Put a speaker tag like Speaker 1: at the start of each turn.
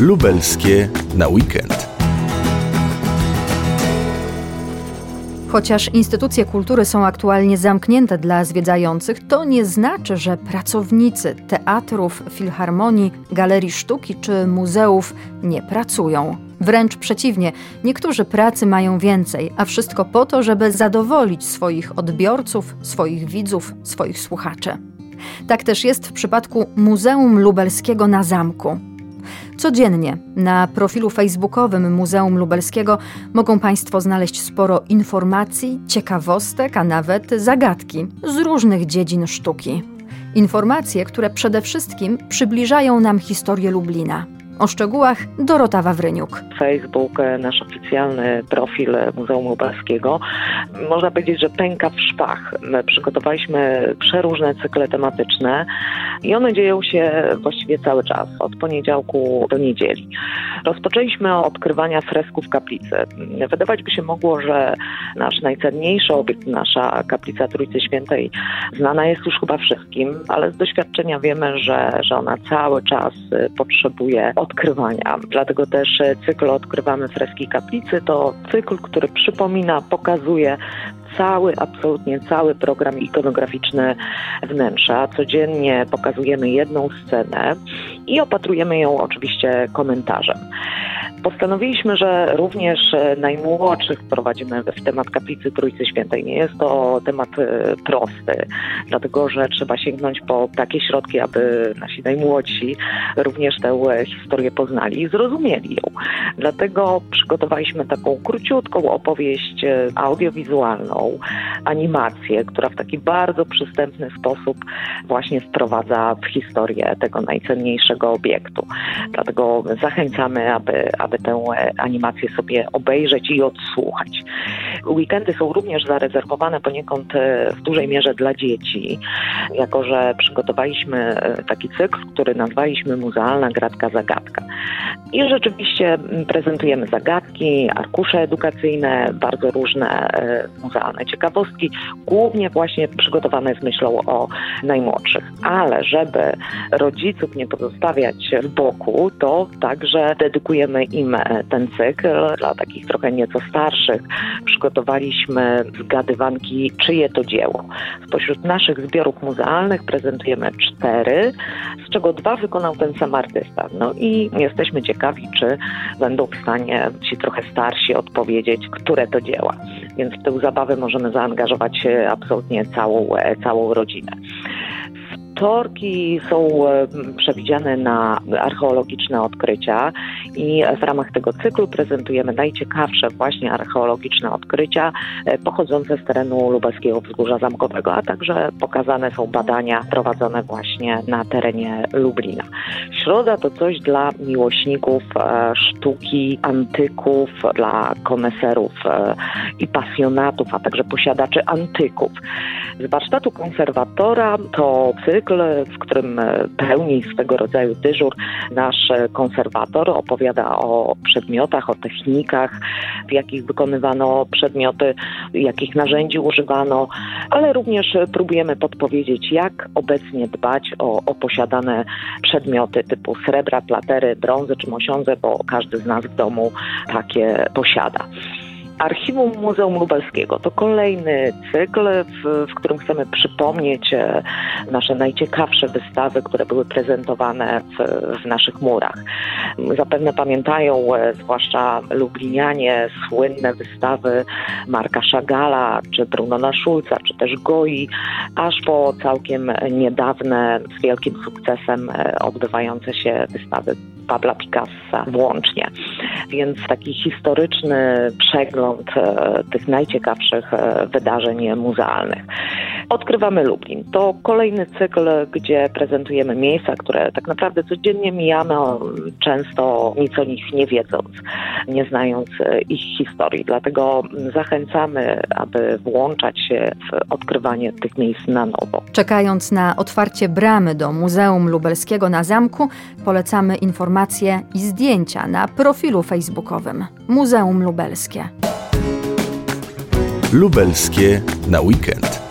Speaker 1: lubelskie na weekend.
Speaker 2: Chociaż instytucje kultury są aktualnie zamknięte dla zwiedzających, to nie znaczy, że pracownicy teatrów, filharmonii, galerii sztuki czy muzeów nie pracują. Wręcz przeciwnie, niektórzy pracy mają więcej, a wszystko po to, żeby zadowolić swoich odbiorców, swoich widzów, swoich słuchaczy. Tak też jest w przypadku Muzeum Lubelskiego na Zamku. Codziennie na profilu facebookowym Muzeum Lubelskiego mogą Państwo znaleźć sporo informacji, ciekawostek, a nawet zagadki z różnych dziedzin sztuki. Informacje, które przede wszystkim przybliżają nam historię Lublina. O szczegółach Dorota Wawryniuk.
Speaker 3: Facebook, e, nasz oficjalny profil Muzeum Lubelskiego. Można powiedzieć, że pęka w szpach. My przygotowaliśmy przeróżne cykle tematyczne i one dzieją się właściwie cały czas, od poniedziałku do niedzieli. Rozpoczęliśmy od odkrywania fresków kaplicy. Wydawać by się mogło, że nasz najcenniejszy obiekt, nasza kaplica Trójcy Świętej, znana jest już chyba wszystkim, ale z doświadczenia wiemy, że, że ona cały czas potrzebuje odkrywania. Dlatego też cykl Odkrywamy freski kaplicy to cykl, który przypomina, pokazuje cały, absolutnie cały program ikonograficzny wnętrza. Codziennie pokazujemy jedną scenę i opatrujemy ją oczywiście komentarzem. Postanowiliśmy, że również e, najmłodszych wprowadzimy w temat kaplicy Trójcy Świętej. Nie jest to temat e, prosty, dlatego że trzeba sięgnąć po takie środki, aby nasi najmłodsi również tę historię poznali i zrozumieli ją. Dlatego przygotowaliśmy taką króciutką opowieść e, audiowizualną, animację, która w taki bardzo przystępny sposób właśnie wprowadza w historię tego najcenniejszego obiektu. Dlatego zachęcamy, aby, aby tę animację sobie obejrzeć i odsłuchać. Weekendy są również zarezerwowane poniekąd e, w dużej mierze dla dzieci, jako że przygotowaliśmy e, taki cykl, który nazwaliśmy Muzealna Gratka Zagadka. I rzeczywiście prezentujemy zagadki, arkusze edukacyjne, bardzo różne e, muzealne ciekawostki, głównie właśnie przygotowane z myślą o najmłodszych. Ale żeby rodziców nie pozostawiać w boku, to także dedykujemy im ten cykl. Dla takich trochę nieco starszych przygotowaliśmy zgadywanki, czyje to dzieło. Spośród naszych zbiorów muzealnych prezentujemy cztery, z czego dwa wykonał ten sam artysta. No i jesteśmy ciekawi, czy będą w stanie ci trochę starsi odpowiedzieć, które to dzieła. Więc w tę zabawę możemy zaangażować absolutnie całą, całą rodzinę. Wtorki są e, przewidziane na archeologiczne odkrycia i w ramach tego cyklu prezentujemy najciekawsze właśnie archeologiczne odkrycia e, pochodzące z terenu lubelskiego wzgórza zamkowego, a także pokazane są badania prowadzone właśnie na terenie Lublina. Środa to coś dla miłośników e, sztuki, antyków, dla koneserów i pasjonatów, a także posiadaczy antyków. Z warsztatu konserwatora to cykl, w którym pełni swego rodzaju dyżur nasz konserwator, opowiada o przedmiotach, o technikach, w jakich wykonywano przedmioty, jakich narzędzi używano, ale również próbujemy podpowiedzieć, jak obecnie dbać o, o posiadane przedmioty typu srebra, platery, brązy czy mosiądze, bo każdy z nas w domu takie posiada. Archiwum Muzeum Lubelskiego to kolejny cykl, w, w, którym chcemy przypomnieć e, nasze najciekawsze wystawy, które były prezentowane w, w naszych murach. Zapewne pamiętają, e, zwłaszcza lublinianie, słynne wystawy Marka Szagala, czy Brunona Schulza, czy też Goi, aż po całkiem niedawne, z wielkim sukcesem e, odbywające się wystawy Pabla Picassa włącznie. Więc taki historyczny przegląd e, tych najciekawszych e, wydarzeń muzealnych. Odkrywamy Lublin. To kolejny cykl, gdzie prezentujemy miejsca, które tak naprawdę codziennie mijamy, często nic o nich nie wiedząc, nie znając e, ich historii. Dlatego zachęcamy, aby włączać się w odkrywanie tych miejsc na nowo.
Speaker 2: Czekając na otwarcie bramy do Muzeum Lubelskiego na Zamku, polecamy informacje i zdjęcia na profilu facebookowym Muzeum Lubelskie.
Speaker 1: Lubelskie na weekend.